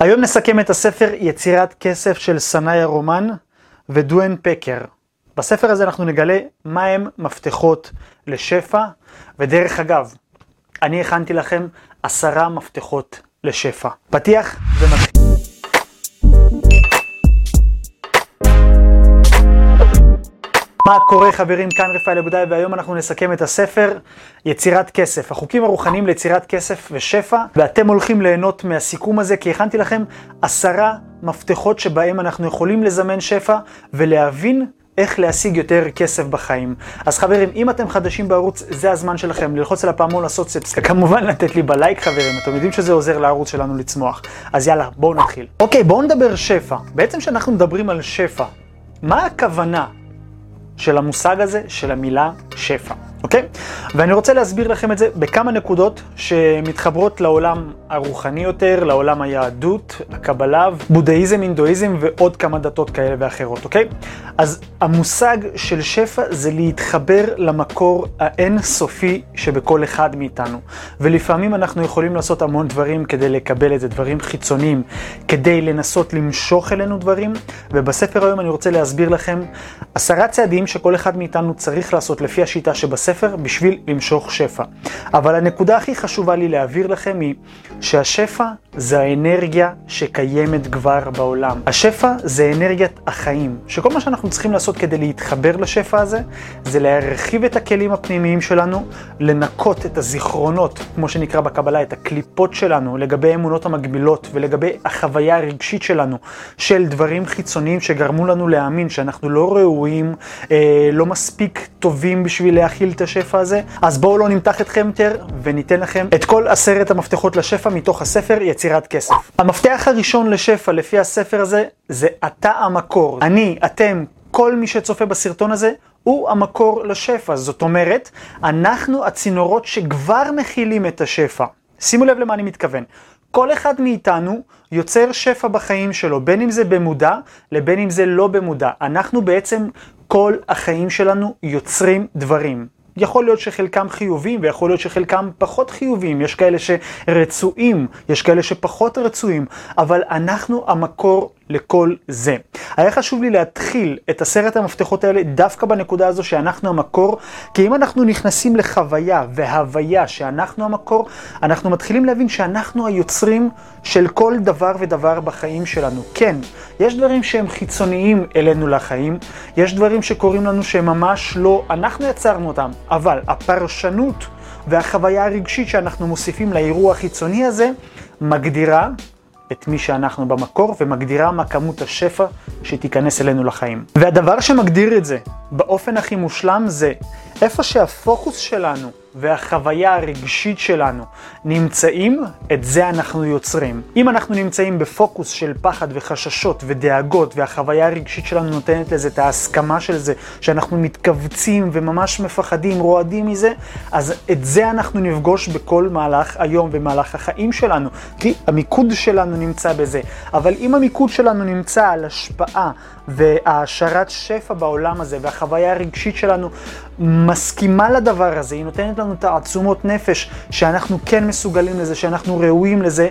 היום נסכם את הספר יצירת כסף של סנאי הרומן ודואן פקר. בספר הזה אנחנו נגלה מהם מפתחות לשפע, ודרך אגב, אני הכנתי לכם עשרה מפתחות לשפע. פתיח ומתחיל. מה קורה חברים, כאן רפאל אגודאי והיום אנחנו נסכם את הספר יצירת כסף, החוקים הרוחניים ליצירת כסף ושפע ואתם הולכים ליהנות מהסיכום הזה כי הכנתי לכם עשרה מפתחות שבהם אנחנו יכולים לזמן שפע ולהבין איך להשיג יותר כסף בחיים. אז חברים, אם אתם חדשים בערוץ, זה הזמן שלכם ללחוץ על הפעמון לעשות subscribe, כמובן לתת לי בלייק חברים, אתם יודעים שזה עוזר לערוץ שלנו לצמוח. אז יאללה, בואו נתחיל. אוקיי, בואו נדבר שפע. בעצם כשאנחנו מדברים על שפע, מה הכוונה של המושג הזה, של המילה שפע, אוקיי? ואני רוצה להסביר לכם את זה בכמה נקודות שמתחברות לעולם הרוחני יותר, לעולם היהדות, הקבלה, בודהיזם, הינדואיזם ועוד כמה דתות כאלה ואחרות, אוקיי? אז המושג של שפע זה להתחבר למקור האין-סופי שבכל אחד מאיתנו. ולפעמים אנחנו יכולים לעשות המון דברים כדי לקבל את זה, דברים חיצוניים, כדי לנסות למשוך אלינו דברים, ובספר היום אני רוצה להסביר לכם עשרה צעדים שכל אחד מאיתנו צריך לעשות לפי השיטה שבספר בשביל למשוך שפע. אבל הנקודה הכי חשובה לי להעביר לכם היא שהשפע זה האנרגיה שקיימת כבר בעולם. השפע זה אנרגיית החיים, שכל מה שאנחנו צריכים לעשות כדי להתחבר לשפע הזה, זה להרחיב את הכלים הפנימיים שלנו, לנקות את הזיכרונות, כמו שנקרא בקבלה, את הקליפות שלנו, לגבי האמונות המגבילות ולגבי החוויה הרגשית שלנו, של דברים חיצוניים שגרמו לנו להאמין שאנחנו לא ראויים, אה, לא מספיק טובים בשביל להכיל את השפע הזה. אז בואו לא נמתח אתכם יותר וניתן לכם את כל עשרת המפתחות לשפע מתוך הספר יצירת כסף. המפתח הראשון לשפע לפי הספר הזה, זה אתה המקור. אני, אתם, כל מי שצופה בסרטון הזה, הוא המקור לשפע. זאת אומרת, אנחנו הצינורות שכבר מכילים את השפע. שימו לב למה אני מתכוון. כל אחד מאיתנו יוצר שפע בחיים שלו, בין אם זה במודע לבין אם זה לא במודע. אנחנו בעצם, כל החיים שלנו יוצרים דברים. יכול להיות שחלקם חיוביים ויכול להיות שחלקם פחות חיוביים, יש כאלה שרצויים, יש כאלה שפחות רצויים, אבל אנחנו המקור לכל זה. היה חשוב לי להתחיל את עשרת המפתחות האלה דווקא בנקודה הזו שאנחנו המקור, כי אם אנחנו נכנסים לחוויה והוויה שאנחנו המקור, אנחנו מתחילים להבין שאנחנו היוצרים של כל דבר ודבר בחיים שלנו. כן, יש דברים שהם חיצוניים אלינו לחיים, יש דברים שקורים לנו שהם ממש לא, אנחנו יצרנו אותם, אבל הפרשנות והחוויה הרגשית שאנחנו מוסיפים לאירוע החיצוני הזה, מגדירה את מי שאנחנו במקור, ומגדירה מה כמות השפע שתיכנס אלינו לחיים. והדבר שמגדיר את זה באופן הכי מושלם זה איפה שהפוקוס שלנו והחוויה הרגשית שלנו נמצאים, את זה אנחנו יוצרים. אם אנחנו נמצאים בפוקוס של פחד וחששות ודאגות, והחוויה הרגשית שלנו נותנת לזה את ההסכמה של זה, שאנחנו מתכווצים וממש מפחדים, רועדים מזה, אז את זה אנחנו נפגוש בכל מהלך היום ומהלך החיים שלנו, כי המיקוד שלנו נמצא בזה. אבל אם המיקוד שלנו נמצא על השפעה והעשרת שפע בעולם הזה, והחוויה הרגשית שלנו מסכימה לדבר הזה, היא נותנת לנו תעצומות נפש, שאנחנו כן מסוגלים לזה, שאנחנו ראויים לזה,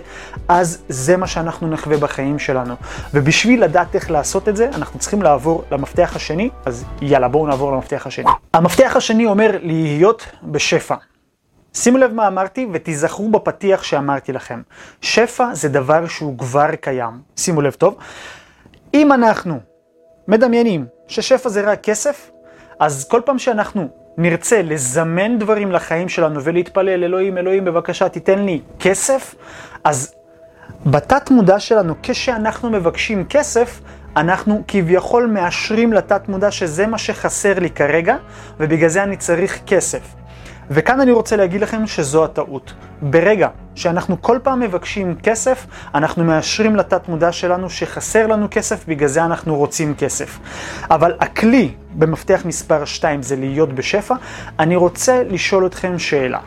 אז זה מה שאנחנו נחווה בחיים שלנו. ובשביל לדעת איך לעשות את זה, אנחנו צריכים לעבור למפתח השני, אז יאללה, בואו נעבור למפתח השני. המפתח השני אומר להיות בשפע. שימו לב מה אמרתי ותיזכרו בפתיח שאמרתי לכם. שפע זה דבר שהוא כבר קיים. שימו לב טוב. אם אנחנו מדמיינים ששפע זה רק כסף, אז כל פעם שאנחנו נרצה לזמן דברים לחיים שלנו ולהתפלל, אלוהים, אלוהים, בבקשה, תיתן לי כסף, אז בתת מודע שלנו, כשאנחנו מבקשים כסף, אנחנו כביכול מאשרים לתת מודע שזה מה שחסר לי כרגע, ובגלל זה אני צריך כסף. וכאן אני רוצה להגיד לכם שזו הטעות. ברגע שאנחנו כל פעם מבקשים כסף, אנחנו מאשרים לתת מודע שלנו שחסר לנו כסף, בגלל זה אנחנו רוצים כסף. אבל הכלי במפתח מספר 2 זה להיות בשפע. אני רוצה לשאול אתכם שאלה.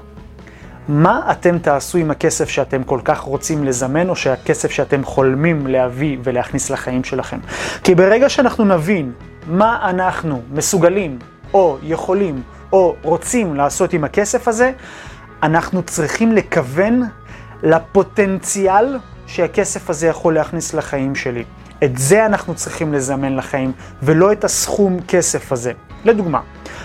מה אתם תעשו עם הכסף שאתם כל כך רוצים לזמן, או שהכסף שאתם חולמים להביא ולהכניס לחיים שלכם? כי ברגע שאנחנו נבין מה אנחנו מסוגלים או יכולים או רוצים לעשות עם הכסף הזה, אנחנו צריכים לכוון לפוטנציאל שהכסף הזה יכול להכניס לחיים שלי. את זה אנחנו צריכים לזמן לחיים, ולא את הסכום כסף הזה. לדוגמה,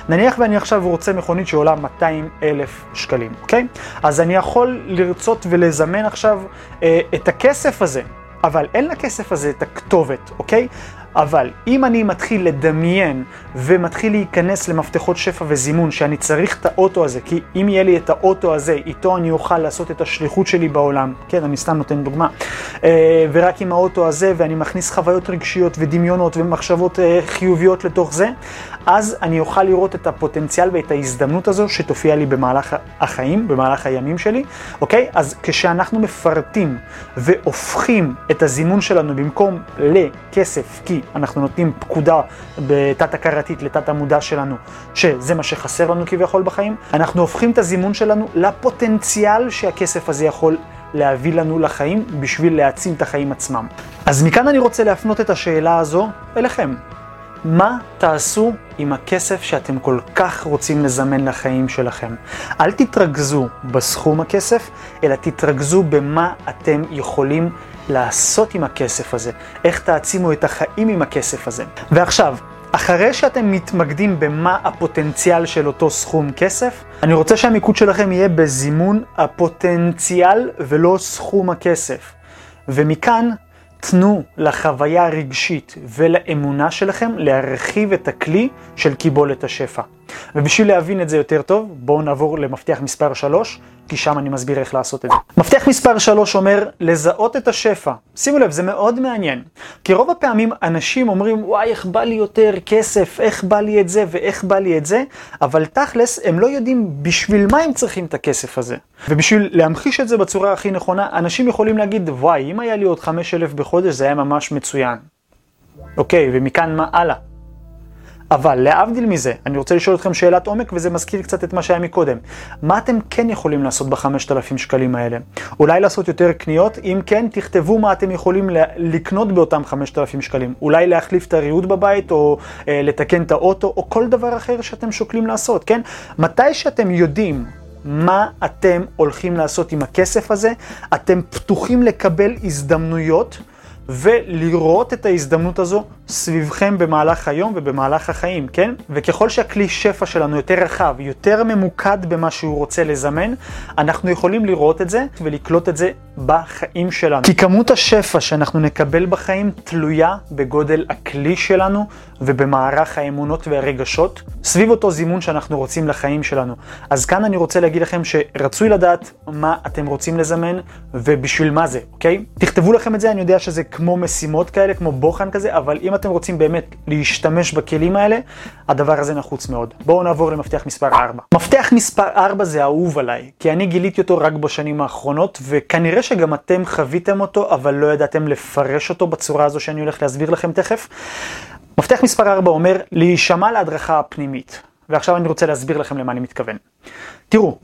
נניח ואני עכשיו רוצה מכונית שעולה 200 אלף שקלים, אוקיי? אז אני יכול לרצות ולזמן עכשיו אה, את הכסף הזה, אבל אין לכסף הזה את הכתובת, אוקיי? אבל אם אני מתחיל לדמיין ומתחיל להיכנס למפתחות שפע וזימון שאני צריך את האוטו הזה, כי אם יהיה לי את האוטו הזה, איתו אני אוכל לעשות את השליחות שלי בעולם, כן, אני סתם נותן דוגמה, אה, ורק עם האוטו הזה ואני מכניס חוויות רגשיות ודמיונות ומחשבות אה, חיוביות לתוך זה, אז אני אוכל לראות את הפוטנציאל ואת ההזדמנות הזו שתופיע לי במהלך החיים, במהלך הימים שלי, אוקיי? אז כשאנחנו מפרטים והופכים את הזימון שלנו במקום לכסף, כי אנחנו נותנים פקודה בתת הכרתית לתת המודע שלנו, שזה מה שחסר לנו כביכול בחיים, אנחנו הופכים את הזימון שלנו לפוטנציאל שהכסף הזה יכול להביא לנו לחיים בשביל להעצים את החיים עצמם. אז מכאן אני רוצה להפנות את השאלה הזו אליכם. מה תעשו עם הכסף שאתם כל כך רוצים לזמן לחיים שלכם? אל תתרכזו בסכום הכסף, אלא תתרכזו במה אתם יכולים לעשות עם הכסף הזה, איך תעצימו את החיים עם הכסף הזה. ועכשיו, אחרי שאתם מתמקדים במה הפוטנציאל של אותו סכום כסף, אני רוצה שהמיקוד שלכם יהיה בזימון הפוטנציאל ולא סכום הכסף. ומכאן תנו לחוויה הרגשית ולאמונה שלכם להרחיב את הכלי של קיבולת השפע. ובשביל להבין את זה יותר טוב, בואו נעבור למפתח מספר 3, כי שם אני מסביר איך לעשות את זה. מפתח מספר 3 אומר לזהות את השפע. שימו לב, זה מאוד מעניין. כי רוב הפעמים אנשים אומרים, וואי, איך בא לי יותר כסף, איך בא לי את זה ואיך בא לי את זה, אבל תכלס, הם לא יודעים בשביל מה הם צריכים את הכסף הזה. ובשביל להמחיש את זה בצורה הכי נכונה, אנשים יכולים להגיד, וואי, אם היה לי עוד 5,000 בחודש, זה היה ממש מצוין. אוקיי, ומכאן מה הלאה? אבל להבדיל מזה, אני רוצה לשאול אתכם שאלת עומק, וזה מזכיר קצת את מה שהיה מקודם. מה אתם כן יכולים לעשות בחמשת אלפים שקלים האלה? אולי לעשות יותר קניות? אם כן, תכתבו מה אתם יכולים לקנות באותם חמשת אלפים שקלים. אולי להחליף את הריהוט בבית, או אה, לתקן את האוטו, או כל דבר אחר שאתם שוקלים לעשות, כן? מתי שאתם יודעים מה אתם הולכים לעשות עם הכסף הזה, אתם פתוחים לקבל הזדמנויות. ולראות את ההזדמנות הזו סביבכם במהלך היום ובמהלך החיים, כן? וככל שהכלי שפע שלנו יותר רחב, יותר ממוקד במה שהוא רוצה לזמן, אנחנו יכולים לראות את זה ולקלוט את זה בחיים שלנו. כי כמות השפע שאנחנו נקבל בחיים תלויה בגודל הכלי שלנו ובמערך האמונות והרגשות, סביב אותו זימון שאנחנו רוצים לחיים שלנו. אז כאן אני רוצה להגיד לכם שרצוי לדעת מה אתם רוצים לזמן ובשביל מה זה, אוקיי? תכתבו לכם את זה, אני יודע שזה כמו משימות כאלה, כמו בוחן כזה, אבל אם אתם רוצים באמת להשתמש בכלים האלה, הדבר הזה נחוץ מאוד. בואו נעבור למפתח מספר 4. מפתח מספר 4 זה אהוב עליי, כי אני גיליתי אותו רק בשנים האחרונות, וכנראה שגם אתם חוויתם אותו, אבל לא ידעתם לפרש אותו בצורה הזו שאני הולך להסביר לכם תכף. מפתח מספר 4 אומר להישמע להדרכה הפנימית. ועכשיו אני רוצה להסביר לכם למה אני מתכוון. תראו,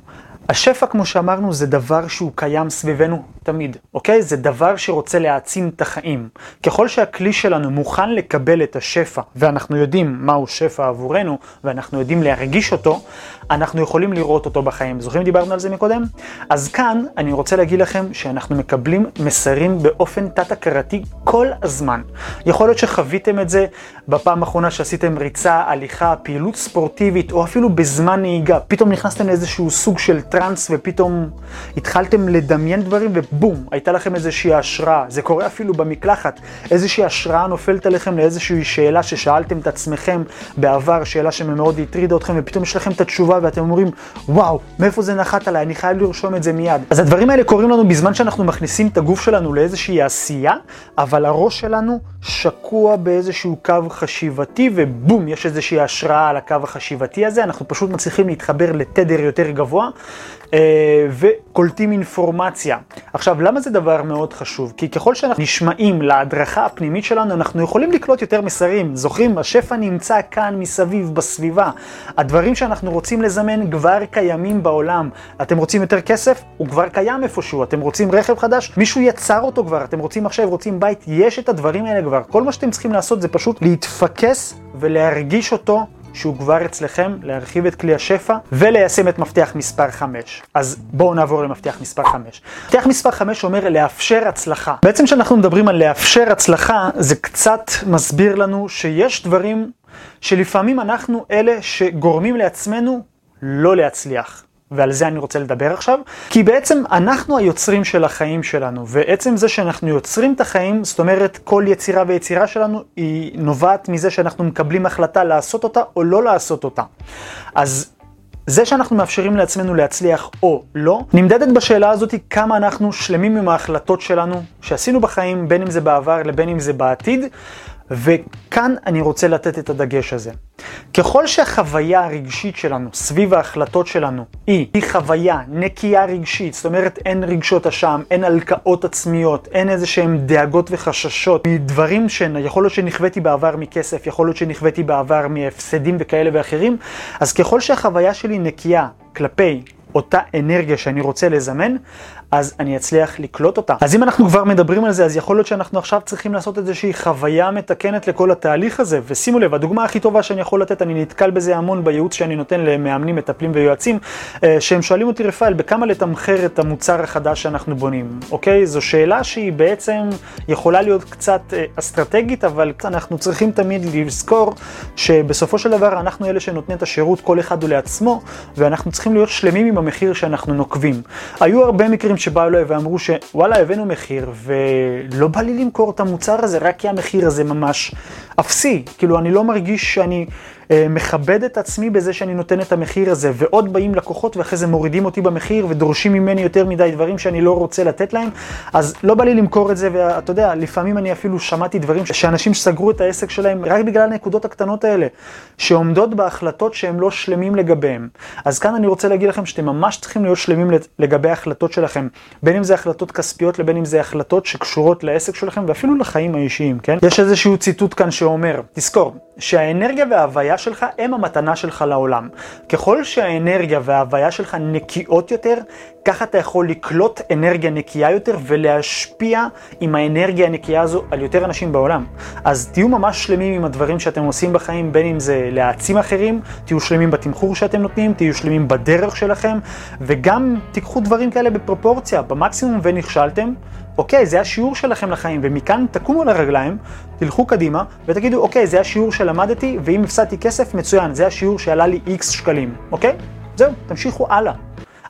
השפע, כמו שאמרנו, זה דבר שהוא קיים סביבנו תמיד, אוקיי? זה דבר שרוצה להעצים את החיים. ככל שהכלי שלנו מוכן לקבל את השפע, ואנחנו יודעים מהו שפע עבורנו, ואנחנו יודעים להרגיש אותו, אנחנו יכולים לראות אותו בחיים. זוכרים דיברנו על זה מקודם? אז כאן אני רוצה להגיד לכם שאנחנו מקבלים מסרים באופן תת-הכרתי כל הזמן. יכול להיות שחוויתם את זה בפעם האחרונה שעשיתם ריצה, הליכה, פעילות ספורטיבית, או אפילו בזמן נהיגה. פתאום נכנסתם לאיזשהו סוג של טראנס ופתאום התחלתם לדמיין דברים ובום, הייתה לכם איזושהי השראה. זה קורה אפילו במקלחת. איזושהי השראה נופלת עליכם לאיזושהי שאלה ששאלתם את עצמכם בעבר, שאלה שמאוד הטרידה אתכם, ופתאום יש לכם את התשובה ואתם אומרים, וואו, מאיפה זה נחת עליי, אני חייב לרשום את זה מיד. אז הדברים האלה קורים לנו בזמן שאנחנו מכניסים את הגוף שלנו לאיזושהי עשייה, אבל הראש שלנו שקוע באיזשהו קו חשיבתי, ובום, יש איזושהי השראה על הקו החשיבתי הזה, אנחנו פשוט מצליחים להתחבר לתדר יותר גבוה. אה, וקולטים אינפורמציה. עכשיו, למה זה דבר מאוד חשוב? כי ככל שאנחנו נשמעים להדרכה הפנימית שלנו, אנחנו יכולים לקלוט יותר מסרים. זוכרים, השפע נמצא כאן מסביב, בסביבה. הדברים שאנחנו רוצים לזמן כבר קיימים בעולם. אתם רוצים יותר כסף? הוא כבר קיים איפשהו. אתם רוצים רכב חדש? מישהו יצר אותו כבר. אתם רוצים מחשב, רוצים בית? יש את הדברים האלה כבר. כל מה שאתם צריכים לעשות זה פשוט להתפקס ולהרגיש אותו שהוא כבר אצלכם, להרחיב את כלי השפע וליישם את מפתח מספר 5. אז בואו נעבור למפתח מספר 5. מפתח מספר 5 אומר לאפשר הצלחה. בעצם כשאנחנו מדברים על לאפשר הצלחה, זה קצת מסביר לנו שיש דברים שלפעמים אנחנו אלה שגורמים לעצמנו לא להצליח. ועל זה אני רוצה לדבר עכשיו, כי בעצם אנחנו היוצרים של החיים שלנו, ועצם זה שאנחנו יוצרים את החיים, זאת אומרת כל יצירה ויצירה שלנו היא נובעת מזה שאנחנו מקבלים החלטה לעשות אותה או לא לעשות אותה. אז זה שאנחנו מאפשרים לעצמנו להצליח או לא, נמדדת בשאלה הזאת כמה אנחנו שלמים עם ההחלטות שלנו שעשינו בחיים, בין אם זה בעבר לבין אם זה בעתיד, וכאן אני רוצה לתת את הדגש הזה. ככל שהחוויה הרגשית שלנו סביב ההחלטות שלנו היא, היא חוויה נקייה רגשית, זאת אומרת אין רגשות אשם, אין הלקאות עצמיות, אין איזה שהם דאגות וחששות מדברים שיכול להיות שנכוויתי בעבר מכסף, יכול להיות שנכוויתי בעבר מהפסדים וכאלה ואחרים, אז ככל שהחוויה שלי נקייה כלפי אותה אנרגיה שאני רוצה לזמן, אז אני אצליח לקלוט אותה. אז אם אנחנו כבר מדברים על זה, אז יכול להיות שאנחנו עכשיו צריכים לעשות איזושהי חוויה מתקנת לכל התהליך הזה. ושימו לב, הדוגמה הכי טובה שאני יכול לתת, אני נתקל בזה המון בייעוץ שאני נותן למאמנים, מטפלים ויועצים, אה, שהם שואלים אותי, רפאל, בכמה לתמחר את המוצר החדש שאנחנו בונים, אוקיי? זו שאלה שהיא בעצם יכולה להיות קצת אה, אסטרטגית, אבל אנחנו צריכים תמיד לזכור שבסופו של דבר אנחנו אלה שנותנים את השירות, כל אחד הוא לעצמו, ואנחנו צריכים להיות שלמים עם המחיר שאנחנו נוקבים. היו הרבה מקרים שבאו אליי ואמרו שוואלה, הבאנו מחיר, ולא בא לי למכור את המוצר הזה, רק כי המחיר הזה ממש אפסי. כאילו, אני לא מרגיש שאני מכבד את עצמי בזה שאני נותן את המחיר הזה, ועוד באים לקוחות ואחרי זה מורידים אותי במחיר ודורשים ממני יותר מדי דברים שאני לא רוצה לתת להם, אז לא בא לי למכור את זה, ואתה יודע, לפעמים אני אפילו שמעתי דברים שאנשים שסגרו את העסק שלהם רק בגלל הנקודות הקטנות האלה, שעומדות בהחלטות שהם לא שלמים לגביהם. אז כאן אני רוצה להגיד לכם שאתם ממש צריכים להיות שלמים לגבי ההחלטות שלכם, בין אם זה החלטות כספיות לבין אם זה החלטות שקשורות לעסק שלכם ואפילו לחיים האישיים, כן? יש איזשהו ציטוט כאן שאומר, תזכור, שהאנרגיה וההוויה שלך הם המתנה שלך לעולם. ככל שהאנרגיה וההוויה שלך נקיות יותר, ככה אתה יכול לקלוט אנרגיה נקייה יותר ולהשפיע עם האנרגיה הנקייה הזו על יותר אנשים בעולם. אז תהיו ממש שלמים עם הדברים שאתם עושים בחיים, בין אם זה להעצים אחרים, תהיו שלמים בתמחור שאתם נותנים, תהיו שלמים בדרך שלכם, וגם תיקחו דברים כאלה בפרופורציה, במקסימום ונכשלתם. אוקיי, זה השיעור שלכם לחיים, ומכאן תקומו על הרגליים, תלכו קדימה, ותגידו, אוקיי, זה השיעור שלמדתי, ואם הפסדתי כסף, מצוין, זה השיעור שעלה לי איקס שקלים, אוקיי? זהו, תמשיכו הלאה.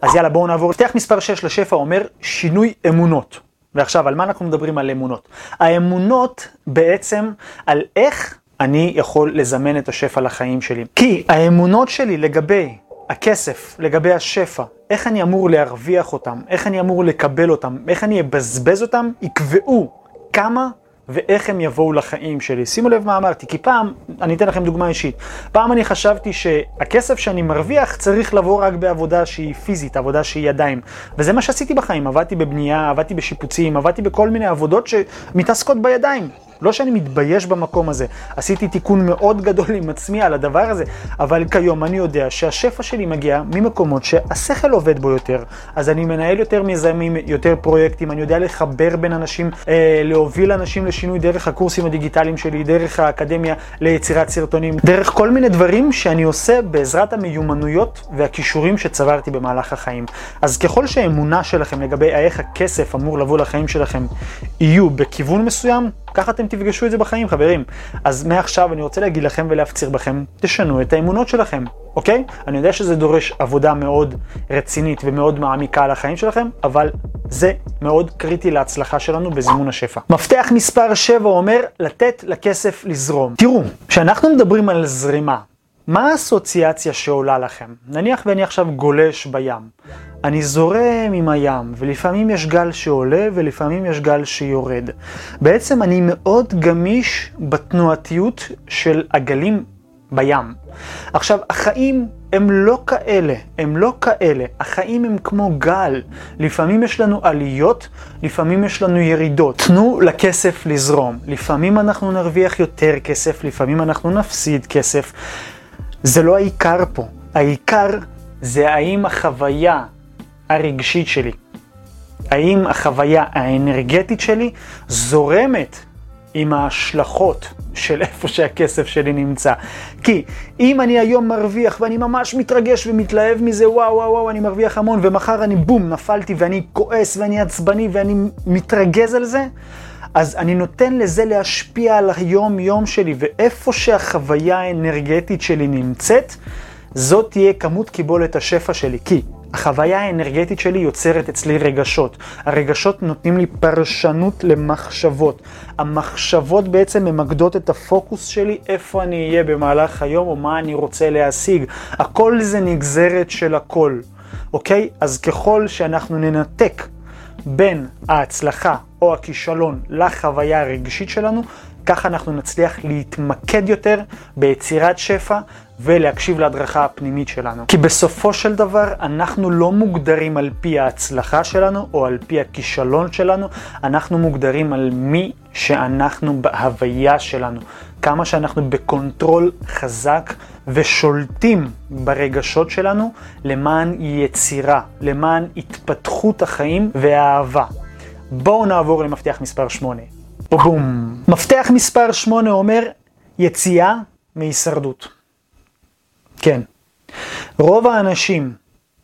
אז יאללה, בואו נעבור. מפתח מספר 6 לשפע אומר שינוי אמונות. ועכשיו, על מה אנחנו מדברים על אמונות? האמונות בעצם על איך אני יכול לזמן את השפע לחיים שלי. כי האמונות שלי לגבי הכסף, לגבי השפע, איך אני אמור להרוויח אותם, איך אני אמור לקבל אותם, איך אני אבזבז אותם, יקבעו כמה ואיך הם יבואו לחיים שלי. שימו לב מה אמרתי, כי פעם, אני אתן לכם דוגמה אישית, פעם אני חשבתי שהכסף שאני מרוויח צריך לבוא רק בעבודה שהיא פיזית, עבודה שהיא ידיים. וזה מה שעשיתי בחיים, עבדתי בבנייה, עבדתי בשיפוצים, עבדתי בכל מיני עבודות שמתעסקות בידיים. לא שאני מתבייש במקום הזה, עשיתי תיקון מאוד גדול עם עצמי על הדבר הזה, אבל כיום אני יודע שהשפע שלי מגיע ממקומות שהשכל עובד בו יותר, אז אני מנהל יותר מיזמים, יותר פרויקטים, אני יודע לחבר בין אנשים, אה, להוביל אנשים לשינוי דרך הקורסים הדיגיטליים שלי, דרך האקדמיה ליצירת סרטונים, דרך כל מיני דברים שאני עושה בעזרת המיומנויות והכישורים שצברתי במהלך החיים. אז ככל שהאמונה שלכם לגבי איך הכסף אמור לבוא לחיים שלכם יהיו בכיוון מסוים, ככה אתם תפגשו את זה בחיים, חברים. אז מעכשיו אני רוצה להגיד לכם ולהפציר בכם, תשנו את האמונות שלכם, אוקיי? אני יודע שזה דורש עבודה מאוד רצינית ומאוד מעמיקה על החיים שלכם, אבל זה מאוד קריטי להצלחה שלנו בזימון השפע. מפתח מספר 7 אומר לתת לכסף לזרום. תראו, כשאנחנו מדברים על זרימה, מה האסוציאציה שעולה לכם? נניח ואני עכשיו גולש בים. אני זורם עם הים, ולפעמים יש גל שעולה ולפעמים יש גל שיורד. בעצם אני מאוד גמיש בתנועתיות של הגלים בים. עכשיו, החיים הם לא כאלה, הם לא כאלה. החיים הם כמו גל. לפעמים יש לנו עליות, לפעמים יש לנו ירידות. תנו לכסף לזרום. לפעמים אנחנו נרוויח יותר כסף, לפעמים אנחנו נפסיד כסף. זה לא העיקר פה. העיקר זה האם החוויה הרגשית שלי, האם החוויה האנרגטית שלי זורמת עם ההשלכות של איפה שהכסף שלי נמצא. כי אם אני היום מרוויח ואני ממש מתרגש ומתלהב מזה, וואו וואו וואו, אני מרוויח המון, ומחר אני בום, נפלתי ואני כועס ואני עצבני ואני מתרגז על זה, אז אני נותן לזה להשפיע על היום-יום שלי, ואיפה שהחוויה האנרגטית שלי נמצאת, זאת תהיה כמות קיבולת השפע שלי. כי החוויה האנרגטית שלי יוצרת אצלי רגשות. הרגשות נותנים לי פרשנות למחשבות. המחשבות בעצם ממקדות את הפוקוס שלי, איפה אני אהיה במהלך היום או מה אני רוצה להשיג. הכל זה נגזרת של הכל, אוקיי? אז ככל שאנחנו ננתק בין ההצלחה או הכישלון לחוויה הרגשית שלנו, ככה אנחנו נצליח להתמקד יותר ביצירת שפע ולהקשיב להדרכה הפנימית שלנו. כי בסופו של דבר אנחנו לא מוגדרים על פי ההצלחה שלנו או על פי הכישלון שלנו, אנחנו מוגדרים על מי שאנחנו בהוויה שלנו. כמה שאנחנו ב control חזק ושולטים ברגשות שלנו למען יצירה, למען התפתחות החיים והאהבה. בואו נעבור למפתח מספר 8. בום. מפתח מספר 8 אומר יציאה מהישרדות. כן. רוב האנשים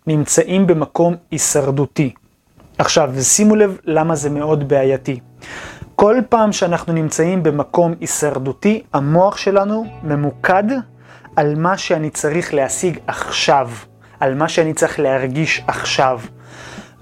נמצאים במקום הישרדותי. עכשיו, שימו לב למה זה מאוד בעייתי. כל פעם שאנחנו נמצאים במקום הישרדותי, המוח שלנו ממוקד על מה שאני צריך להשיג עכשיו, על מה שאני צריך להרגיש עכשיו.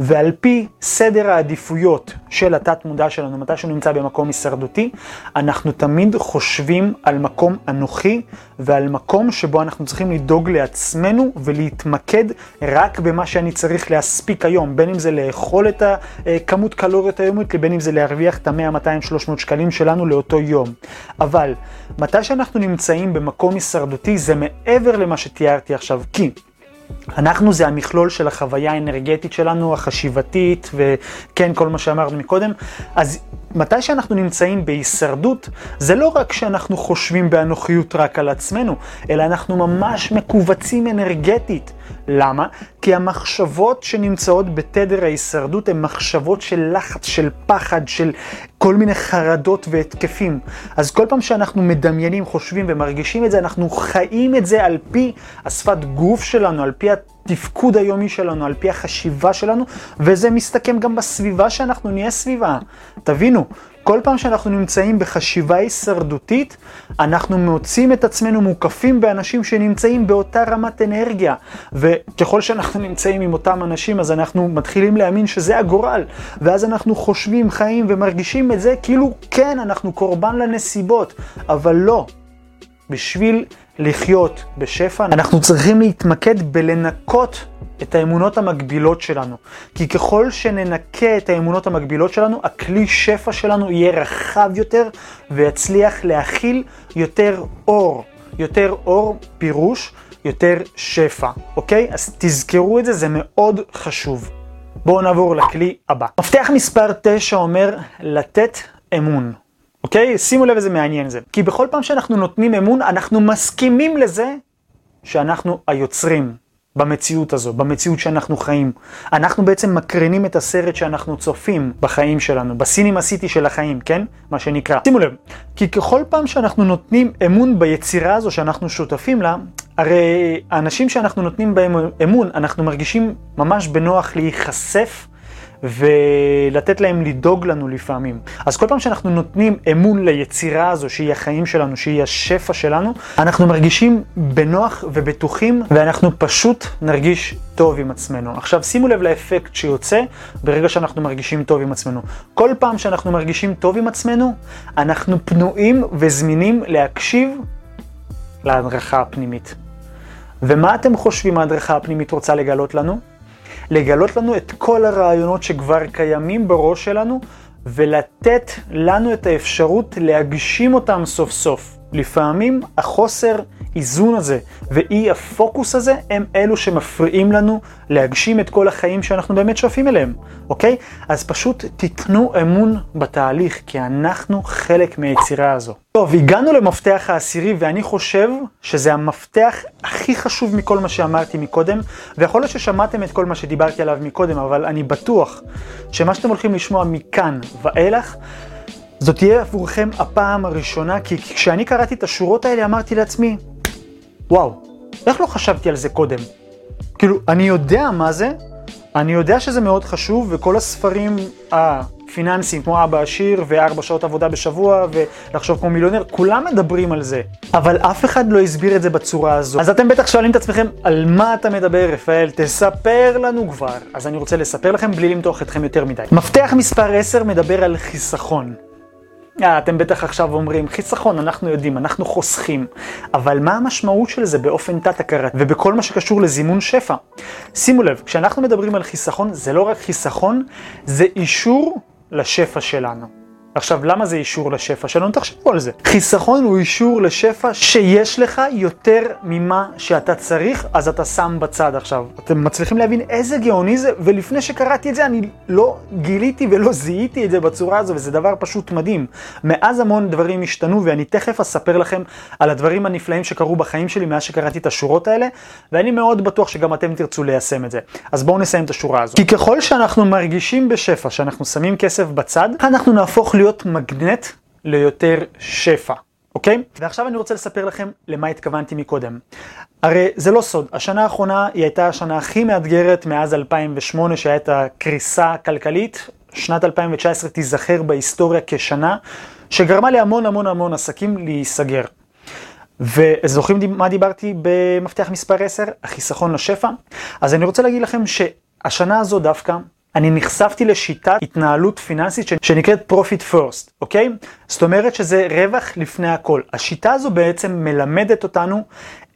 ועל פי סדר העדיפויות של התת מודע שלנו, מתי שהוא נמצא במקום הישרדותי, אנחנו תמיד חושבים על מקום אנוכי ועל מקום שבו אנחנו צריכים לדאוג לעצמנו ולהתמקד רק במה שאני צריך להספיק היום, בין אם זה לאכול את הכמות קלוריות היומית, לבין אם זה להרוויח את ה-100, 200, 300 שקלים שלנו לאותו יום. אבל מתי שאנחנו נמצאים במקום הישרדותי זה מעבר למה שתיארתי עכשיו, כי אנחנו זה המכלול של החוויה האנרגטית שלנו, החשיבתית, וכן, כל מה שאמרנו מקודם. אז מתי שאנחנו נמצאים בהישרדות, זה לא רק שאנחנו חושבים באנוכיות רק על עצמנו, אלא אנחנו ממש מכווצים אנרגטית. למה? כי המחשבות שנמצאות בתדר ההישרדות הן מחשבות של לחץ, של פחד, של כל מיני חרדות והתקפים. אז כל פעם שאנחנו מדמיינים, חושבים ומרגישים את זה, אנחנו חיים את זה על פי השפת גוף שלנו, על פי התפקוד היומי שלנו, על פי החשיבה שלנו, וזה מסתכם גם בסביבה שאנחנו נהיה סביבה. תבינו, כל פעם שאנחנו נמצאים בחשיבה הישרדותית, אנחנו מוצאים את עצמנו מוקפים באנשים שנמצאים באותה רמת אנרגיה. וככל שאנחנו נמצאים עם אותם אנשים, אז אנחנו מתחילים להאמין שזה הגורל. ואז אנחנו חושבים, חיים ומרגישים את זה כאילו כן, אנחנו קורבן לנסיבות, אבל לא. בשביל לחיות בשפע, אנחנו צריכים להתמקד בלנקות את האמונות המקבילות שלנו. כי ככל שננקה את האמונות המקבילות שלנו, הכלי שפע שלנו יהיה רחב יותר ויצליח להכיל יותר אור. יותר אור, פירוש, יותר שפע, אוקיי? אז תזכרו את זה, זה מאוד חשוב. בואו נעבור לכלי הבא. מפתח מספר 9 אומר לתת אמון. אוקיי? שימו לב איזה מעניין זה. כי בכל פעם שאנחנו נותנים אמון, אנחנו מסכימים לזה שאנחנו היוצרים במציאות הזו, במציאות שאנחנו חיים. אנחנו בעצם מקרינים את הסרט שאנחנו צופים בחיים שלנו, בסינימה סיטי של החיים, כן? מה שנקרא. שימו לב, כי ככל פעם שאנחנו נותנים אמון ביצירה הזו שאנחנו שותפים לה, הרי האנשים שאנחנו נותנים בהם אמון, אנחנו מרגישים ממש בנוח להיחשף ולתת להם לדאוג לנו לפעמים. אז כל פעם שאנחנו נותנים אמון ליצירה הזו, שהיא החיים שלנו, שהיא השפע שלנו, אנחנו מרגישים בנוח ובטוחים, ואנחנו פשוט נרגיש טוב עם עצמנו. עכשיו שימו לב לאפקט שיוצא ברגע שאנחנו מרגישים טוב עם עצמנו. כל פעם שאנחנו מרגישים טוב עם עצמנו, אנחנו פנויים וזמינים להקשיב להדרכה הפנימית. ומה אתם חושבים ההדרכה הפנימית רוצה לגלות לנו? לגלות לנו את כל הרעיונות שכבר קיימים בראש שלנו, ולתת לנו את האפשרות להגשים אותם סוף סוף. לפעמים החוסר איזון הזה ואי הפוקוס הזה הם אלו שמפריעים לנו להגשים את כל החיים שאנחנו באמת שואפים אליהם, אוקיי? אז פשוט תיתנו אמון בתהליך, כי אנחנו חלק מהיצירה הזו. טוב, הגענו למפתח העשירי, ואני חושב שזה המפתח הכי חשוב מכל מה שאמרתי מקודם, ויכול להיות ששמעתם את כל מה שדיברתי עליו מקודם, אבל אני בטוח שמה שאתם הולכים לשמוע מכאן ואילך, זאת תהיה עבורכם הפעם הראשונה, כי כשאני קראתי את השורות האלה אמרתי לעצמי, וואו, איך לא חשבתי על זה קודם? כאילו, אני יודע מה זה, אני יודע שזה מאוד חשוב, וכל הספרים הפיננסיים, כמו אבא עשיר, וארבע שעות עבודה בשבוע, ולחשוב כמו מיליונר, כולם מדברים על זה. אבל אף אחד לא הסביר את זה בצורה הזו. אז אתם בטח שואלים את עצמכם, על מה אתה מדבר, רפאל? תספר לנו כבר. אז אני רוצה לספר לכם בלי למתוח אתכם יותר מדי. מפתח מספר 10 מדבר על חיסכון. אה, אתם בטח עכשיו אומרים, חיסכון, אנחנו יודעים, אנחנו חוסכים. אבל מה המשמעות של זה באופן תת-הכרת ובכל מה שקשור לזימון שפע? שימו לב, כשאנחנו מדברים על חיסכון, זה לא רק חיסכון, זה אישור לשפע שלנו. עכשיו, למה זה אישור לשפע שלנו? תחשבו על זה. חיסכון הוא אישור לשפע שיש לך יותר ממה שאתה צריך, אז אתה שם בצד עכשיו. אתם מצליחים להבין איזה גאוני זה? ולפני שקראתי את זה, אני לא גיליתי ולא זיהיתי את זה בצורה הזו, וזה דבר פשוט מדהים. מאז המון דברים השתנו, ואני תכף אספר לכם על הדברים הנפלאים שקרו בחיים שלי מאז שקראתי את השורות האלה, ואני מאוד בטוח שגם אתם תרצו ליישם את זה. אז בואו נסיים את השורה הזו. כי ככל שאנחנו מרגישים בשפע, שאנחנו שמים כסף בצד, אנחנו נהפוך להיות להיות מגנט ליותר שפע, אוקיי? ועכשיו אני רוצה לספר לכם למה התכוונתי מקודם. הרי זה לא סוד, השנה האחרונה היא הייתה השנה הכי מאתגרת מאז 2008 שהייתה קריסה כלכלית. שנת 2019 תיזכר בהיסטוריה כשנה שגרמה להמון המון המון עסקים להיסגר. וזוכרים מה דיברתי במפתח מספר 10? החיסכון לשפע? אז אני רוצה להגיד לכם שהשנה הזו דווקא אני נחשפתי לשיטת התנהלות פיננסית שנקראת Profit First, אוקיי? זאת אומרת שזה רווח לפני הכל. השיטה הזו בעצם מלמדת אותנו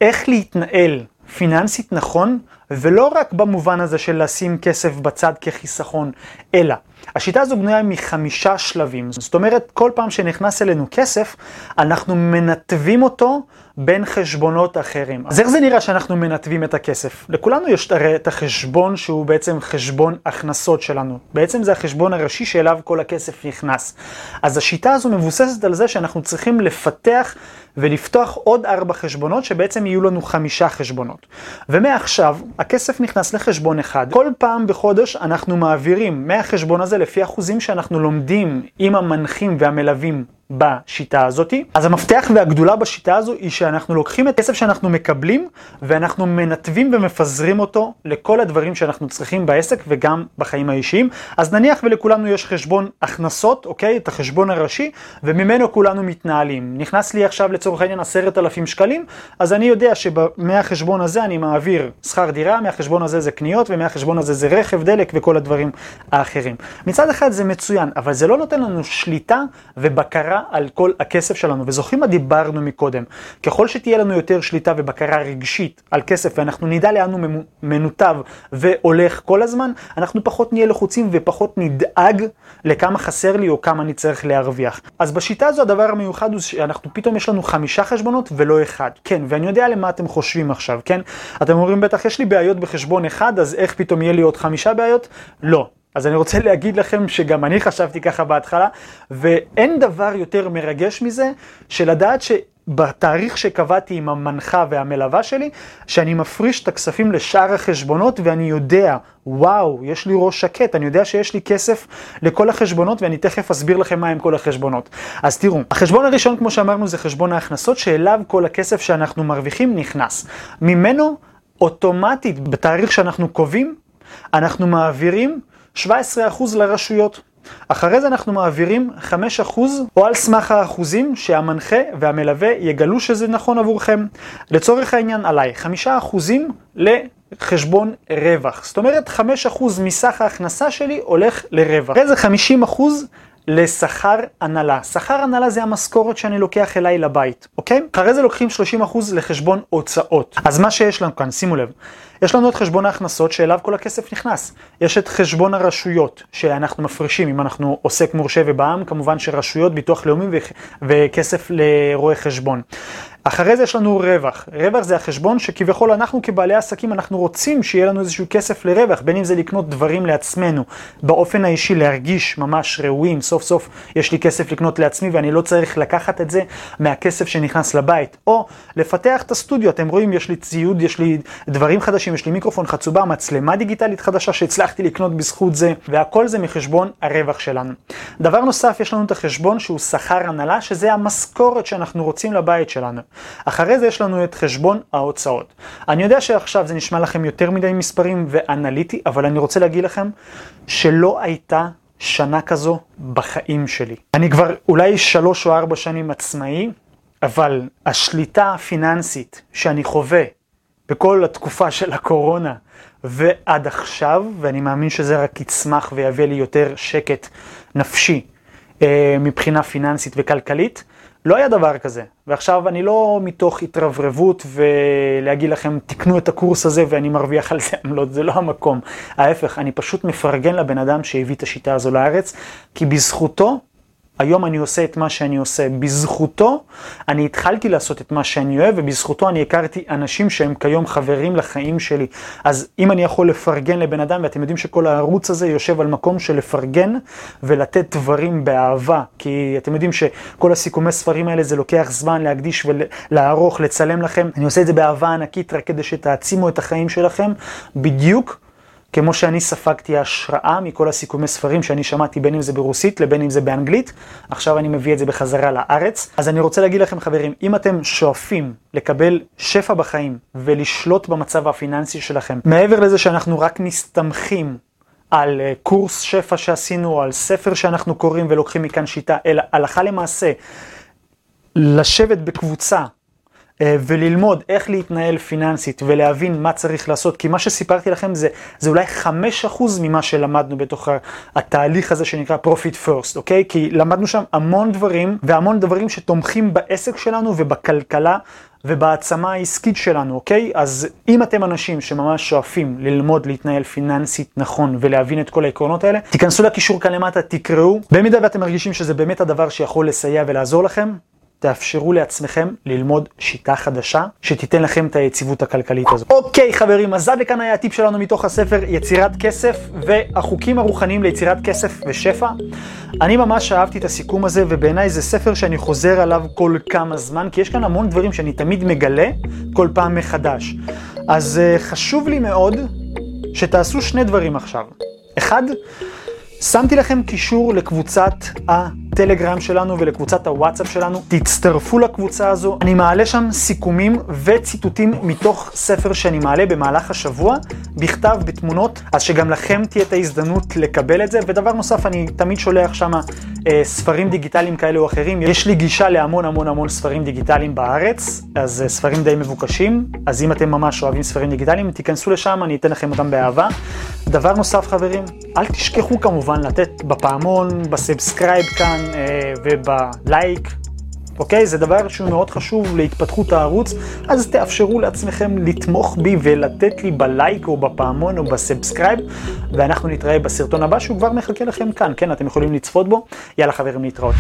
איך להתנהל פיננסית נכון, ולא רק במובן הזה של לשים כסף בצד כחיסכון, אלא השיטה הזו בנויה מחמישה שלבים. זאת אומרת, כל פעם שנכנס אלינו כסף, אנחנו מנתבים אותו בין חשבונות אחרים. אז איך זה נראה שאנחנו מנתבים את הכסף? לכולנו יש הרי את החשבון שהוא בעצם חשבון הכנסות שלנו. בעצם זה החשבון הראשי שאליו כל הכסף נכנס. אז השיטה הזו מבוססת על זה שאנחנו צריכים לפתח ולפתוח עוד ארבע חשבונות שבעצם יהיו לנו חמישה חשבונות. ומעכשיו הכסף נכנס לחשבון אחד. כל פעם בחודש אנחנו מעבירים מהחשבון הזה לפי אחוזים שאנחנו לומדים עם המנחים והמלווים בשיטה הזאתי. אז המפתח והגדולה בשיטה הזו היא שאנחנו לוקחים את הכסף שאנחנו מקבלים ואנחנו מנתבים ומפזרים אותו לכל הדברים שאנחנו צריכים בעסק וגם בחיים האישיים. אז נניח ולכולנו יש חשבון הכנסות, אוקיי? את החשבון הראשי, וממנו כולנו מתנהלים. נכנס לי עכשיו לצורך העניין עשרת אלפים שקלים, אז אני יודע שמהחשבון הזה אני מעביר שכר דירה, מהחשבון הזה זה קניות ומהחשבון הזה זה רכב, דלק וכל הדברים האחרים. מצד אחד זה מצוין, אבל זה לא נותן לנו שליטה ובקרה על כל הכסף שלנו. וזוכרים מה דיברנו מקודם? ככל שתהיה לנו יותר שליטה ובקרה רגשית על כסף, ואנחנו נדע לאן הוא מנותב והולך כל הזמן, אנחנו פחות נהיה לחוצים ופחות נדאג לכמה חסר לי או כמה אני צריך להרוויח. אז בשיטה הזו הדבר המיוחד הוא שאנחנו פתאום יש לנו חמישה חשבונות ולא אחד. כן, ואני יודע למה אתם חושבים עכשיו, כן? אתם אומרים בטח יש לי בעיות בחשבון אחד, אז איך פתאום יהיה לי עוד חמישה בעיות? לא. אז אני רוצה להגיד לכם שגם אני חשבתי ככה בהתחלה, ואין דבר יותר מרגש מזה, שלדעת שבתאריך שקבעתי עם המנחה והמלווה שלי, שאני מפריש את הכספים לשאר החשבונות ואני יודע, וואו, יש לי ראש שקט, אני יודע שיש לי כסף לכל החשבונות ואני תכף אסביר לכם מה הם כל החשבונות. אז תראו, החשבון הראשון, כמו שאמרנו, זה חשבון ההכנסות, שאליו כל הכסף שאנחנו מרוויחים נכנס. ממנו, אוטומטית, בתאריך שאנחנו קובעים, אנחנו מעבירים 17% לרשויות. אחרי זה אנחנו מעבירים 5% או על סמך האחוזים שהמנחה והמלווה יגלו שזה נכון עבורכם. לצורך העניין עליי, 5% לחשבון רווח. זאת אומרת 5% מסך ההכנסה שלי הולך לרווח. אחרי זה 50% לשכר הנהלה. שכר הנהלה זה המשכורת שאני לוקח אליי לבית, אוקיי? אחרי זה לוקחים 30% לחשבון הוצאות. אז מה שיש לנו כאן, שימו לב, יש לנו את חשבון ההכנסות שאליו כל הכסף נכנס. יש את חשבון הרשויות שאנחנו מפרישים, אם אנחנו עוסק מורשה ובעם, כמובן שרשויות, ביטוח לאומי וכסף לרואי חשבון. אחרי זה יש לנו רווח. רווח זה החשבון שכביכול אנחנו כבעלי עסקים, אנחנו רוצים שיהיה לנו איזשהו כסף לרווח, בין אם זה לקנות דברים לעצמנו, באופן האישי להרגיש ממש ראויים, סוף סוף יש לי כסף לקנות לעצמי ואני לא צריך לקחת את זה מהכסף שנכנס לבית. או לפתח את הסטודיו, אתם רואים, יש לי ציוד, יש לי דברים חדשים, יש לי מיקרופון חצובה, מצלמה דיגיטלית חדשה שהצלחתי לקנות בזכות זה, והכל זה מחשבון הרווח שלנו. דבר נוסף, יש לנו את החשבון שהוא שכר הנהלה, שזה המשכורת שאנחנו רוצים לבית שלנו. אחרי זה יש לנו את חשבון ההוצאות. אני יודע שעכשיו זה נשמע לכם יותר מדי מספרים ואנליטי, אבל אני רוצה להגיד לכם שלא הייתה שנה כזו בחיים שלי. אני כבר אולי שלוש או ארבע שנים עצמאי, אבל השליטה הפיננסית שאני חווה בכל התקופה של הקורונה ועד עכשיו, ואני מאמין שזה רק יצמח ויביא לי יותר שקט נפשי אה, מבחינה פיננסית וכלכלית, לא היה דבר כזה. ועכשיו אני לא מתוך התרברבות ולהגיד לכם, תקנו את הקורס הזה ואני מרוויח על זה עמלות, זה לא המקום. ההפך, אני פשוט מפרגן לבן אדם שהביא את השיטה הזו לארץ, כי בזכותו היום אני עושה את מה שאני עושה. בזכותו אני התחלתי לעשות את מה שאני אוהב, ובזכותו אני הכרתי אנשים שהם כיום חברים לחיים שלי. אז אם אני יכול לפרגן לבן אדם, ואתם יודעים שכל הערוץ הזה יושב על מקום של לפרגן ולתת דברים באהבה, כי אתם יודעים שכל הסיכומי ספרים האלה זה לוקח זמן להקדיש ולערוך, לצלם לכם. אני עושה את זה באהבה ענקית רק כדי שתעצימו את החיים שלכם, בדיוק כמו שאני ספגתי השראה מכל הסיכומי ספרים שאני שמעתי בין אם זה ברוסית לבין אם זה באנגלית, עכשיו אני מביא את זה בחזרה לארץ. אז אני רוצה להגיד לכם חברים, אם אתם שואפים לקבל שפע בחיים ולשלוט במצב הפיננסי שלכם, מעבר לזה שאנחנו רק מסתמכים על אה, קורס שפע שעשינו, על ספר שאנחנו קוראים ולוקחים מכאן שיטה, אלא הלכה למעשה, לשבת בקבוצה וללמוד איך להתנהל פיננסית ולהבין מה צריך לעשות, כי מה שסיפרתי לכם זה, זה אולי 5% ממה שלמדנו בתוך התהליך הזה שנקרא Profit First, אוקיי? כי למדנו שם המון דברים, והמון דברים שתומכים בעסק שלנו ובכלכלה ובהעצמה העסקית שלנו, אוקיי? אז אם אתם אנשים שממש שואפים ללמוד להתנהל פיננסית נכון ולהבין את כל העקרונות האלה, תיכנסו לקישור כאן למטה, תקראו. במידה ואתם מרגישים שזה באמת הדבר שיכול לסייע ולעזור לכם, תאפשרו לעצמכם ללמוד שיטה חדשה שתיתן לכם את היציבות הכלכלית הזו. אוקיי חברים, אז עד לכאן היה הטיפ שלנו מתוך הספר יצירת כסף והחוקים הרוחניים ליצירת כסף ושפע. אני ממש אהבתי את הסיכום הזה ובעיניי זה ספר שאני חוזר עליו כל כמה זמן כי יש כאן המון דברים שאני תמיד מגלה כל פעם מחדש. אז uh, חשוב לי מאוד שתעשו שני דברים עכשיו. אחד, שמתי לכם קישור לקבוצת הטלגרם שלנו ולקבוצת הוואטסאפ שלנו. תצטרפו לקבוצה הזו. אני מעלה שם סיכומים וציטוטים מתוך ספר שאני מעלה במהלך השבוע, בכתב, בתמונות, אז שגם לכם תהיה את ההזדמנות לקבל את זה. ודבר נוסף, אני תמיד שולח שם אה, ספרים דיגיטליים כאלה או אחרים. יש לי גישה להמון המון המון ספרים דיגיטליים בארץ, אז אה, ספרים די מבוקשים. אז אם אתם ממש אוהבים ספרים דיגיטליים, תיכנסו לשם, אני אתן לכם אותם באהבה. דבר נוסף, חברים, אל תשכחו כמובן לתת בפעמון, ב subscribe כאן אה, ובלייק. אוקיי? זה דבר שהוא מאוד חשוב להתפתחות הערוץ, אז תאפשרו לעצמכם לתמוך בי ולתת לי בלייק או בפעמון או ב subscribe, ואנחנו נתראה בסרטון הבא שהוא כבר מחכה לכם כאן, כן? אתם יכולים לצפות בו. יאללה חברים, להתראות.